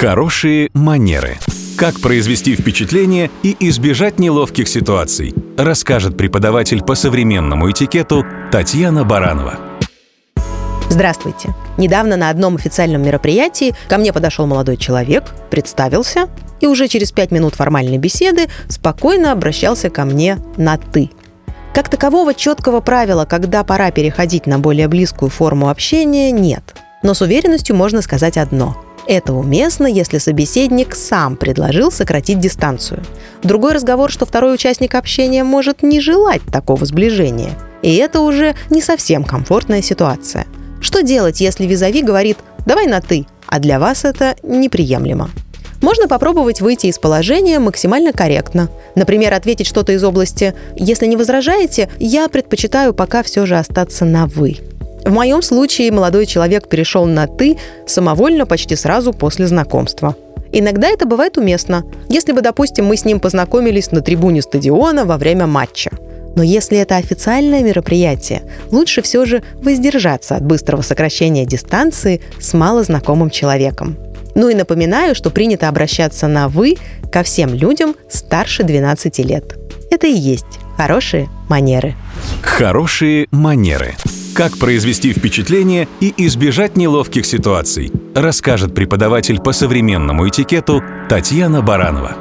Хорошие манеры. Как произвести впечатление и избежать неловких ситуаций, расскажет преподаватель по современному этикету Татьяна Баранова. Здравствуйте. Недавно на одном официальном мероприятии ко мне подошел молодой человек, представился и уже через пять минут формальной беседы спокойно обращался ко мне на «ты». Как такового четкого правила, когда пора переходить на более близкую форму общения, нет. Но с уверенностью можно сказать одно – это уместно, если собеседник сам предложил сократить дистанцию. Другой разговор, что второй участник общения может не желать такого сближения. И это уже не совсем комфортная ситуация. Что делать, если визави говорит «давай на «ты», а для вас это неприемлемо? Можно попробовать выйти из положения максимально корректно. Например, ответить что-то из области «Если не возражаете, я предпочитаю пока все же остаться на «вы». В моем случае молодой человек перешел на «ты» самовольно почти сразу после знакомства. Иногда это бывает уместно, если бы, допустим, мы с ним познакомились на трибуне стадиона во время матча. Но если это официальное мероприятие, лучше все же воздержаться от быстрого сокращения дистанции с малознакомым человеком. Ну и напоминаю, что принято обращаться на «вы» ко всем людям старше 12 лет. Это и есть хорошие манеры. Хорошие манеры. Как произвести впечатление и избежать неловких ситуаций, расскажет преподаватель по современному этикету Татьяна Баранова.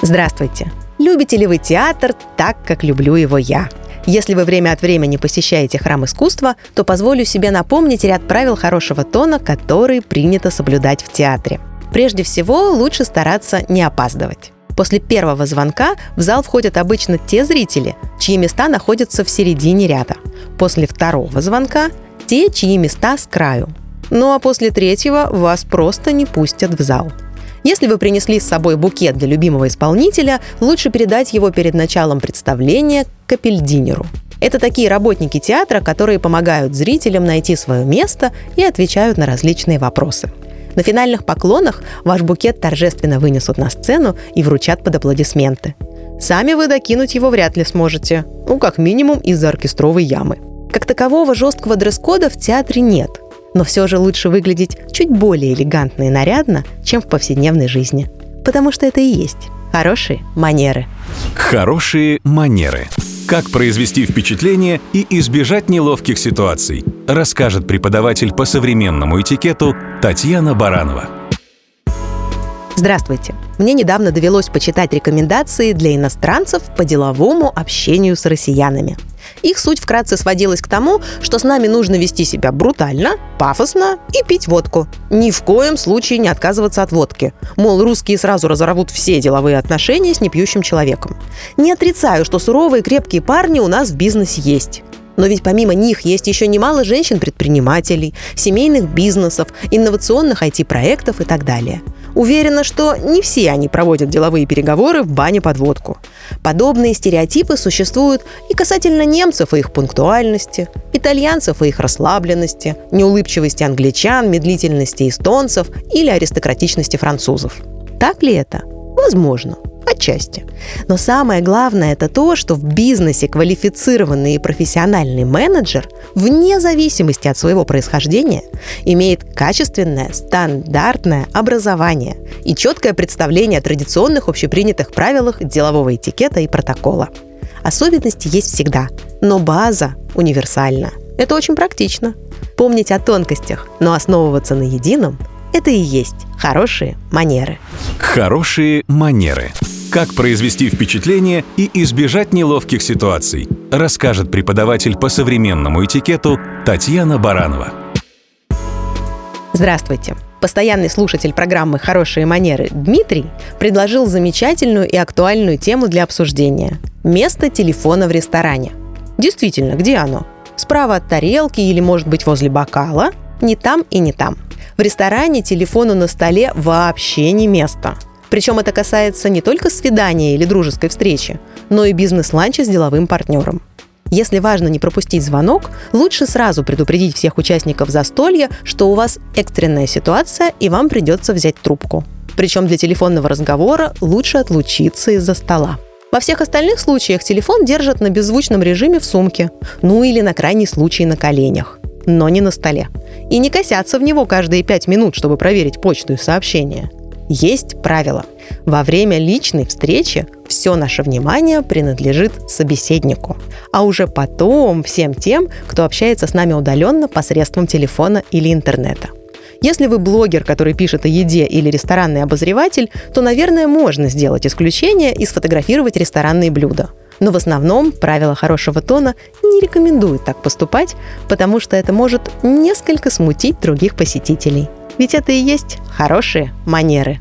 Здравствуйте! Любите ли вы театр так, как люблю его я? Если вы время от времени посещаете храм искусства, то позволю себе напомнить ряд правил хорошего тона, которые принято соблюдать в театре. Прежде всего, лучше стараться не опаздывать. После первого звонка в зал входят обычно те зрители, чьи места находятся в середине ряда. После второго звонка – те, чьи места с краю. Ну а после третьего вас просто не пустят в зал. Если вы принесли с собой букет для любимого исполнителя, лучше передать его перед началом представления капельдинеру. Это такие работники театра, которые помогают зрителям найти свое место и отвечают на различные вопросы. На финальных поклонах ваш букет торжественно вынесут на сцену и вручат под аплодисменты. Сами вы докинуть его вряд ли сможете, ну, как минимум из-за оркестровой ямы. Как такового жесткого дресс-кода в театре нет, но все же лучше выглядеть чуть более элегантно и нарядно, чем в повседневной жизни. Потому что это и есть хорошие манеры. Хорошие манеры. Как произвести впечатление и избежать неловких ситуаций, расскажет преподаватель по современному этикету Татьяна Баранова. Здравствуйте! Мне недавно довелось почитать рекомендации для иностранцев по деловому общению с россиянами. Их суть вкратце сводилась к тому, что с нами нужно вести себя брутально, пафосно и пить водку. Ни в коем случае не отказываться от водки. Мол, русские сразу разорвут все деловые отношения с непьющим человеком. Не отрицаю, что суровые крепкие парни у нас в бизнесе есть. Но ведь помимо них есть еще немало женщин-предпринимателей, семейных бизнесов, инновационных IT-проектов и так далее. Уверена, что не все они проводят деловые переговоры в бане под водку. Подобные стереотипы существуют и касательно немцев и их пунктуальности, итальянцев и их расслабленности, неулыбчивости англичан, медлительности эстонцев или аристократичности французов. Так ли это? Возможно. Отчасти. Но самое главное это то, что в бизнесе квалифицированный и профессиональный менеджер, вне зависимости от своего происхождения, имеет качественное, стандартное образование и четкое представление о традиционных общепринятых правилах делового этикета и протокола. Особенности есть всегда, но база универсальна. Это очень практично. Помнить о тонкостях, но основываться на едином – это и есть хорошие манеры. Хорошие манеры. Как произвести впечатление и избежать неловких ситуаций, расскажет преподаватель по современному этикету Татьяна Баранова. Здравствуйте! Постоянный слушатель программы «Хорошие манеры» Дмитрий предложил замечательную и актуальную тему для обсуждения – место телефона в ресторане. Действительно, где оно? Справа от тарелки или, может быть, возле бокала? Не там и не там. В ресторане телефону на столе вообще не место – причем это касается не только свидания или дружеской встречи, но и бизнес-ланча с деловым партнером. Если важно не пропустить звонок, лучше сразу предупредить всех участников застолья, что у вас экстренная ситуация и вам придется взять трубку. Причем для телефонного разговора лучше отлучиться из-за стола. Во всех остальных случаях телефон держат на беззвучном режиме в сумке, ну или на крайний случай на коленях. но не на столе. И не косятся в него каждые пять минут, чтобы проверить почту и сообщения. Есть правило. Во время личной встречи все наше внимание принадлежит собеседнику, а уже потом всем тем, кто общается с нами удаленно посредством телефона или интернета. Если вы блогер, который пишет о еде или ресторанный обозреватель, то, наверное, можно сделать исключение и сфотографировать ресторанные блюда. Но в основном правила хорошего тона не рекомендуют так поступать, потому что это может несколько смутить других посетителей. Ведь это и есть хорошие манеры.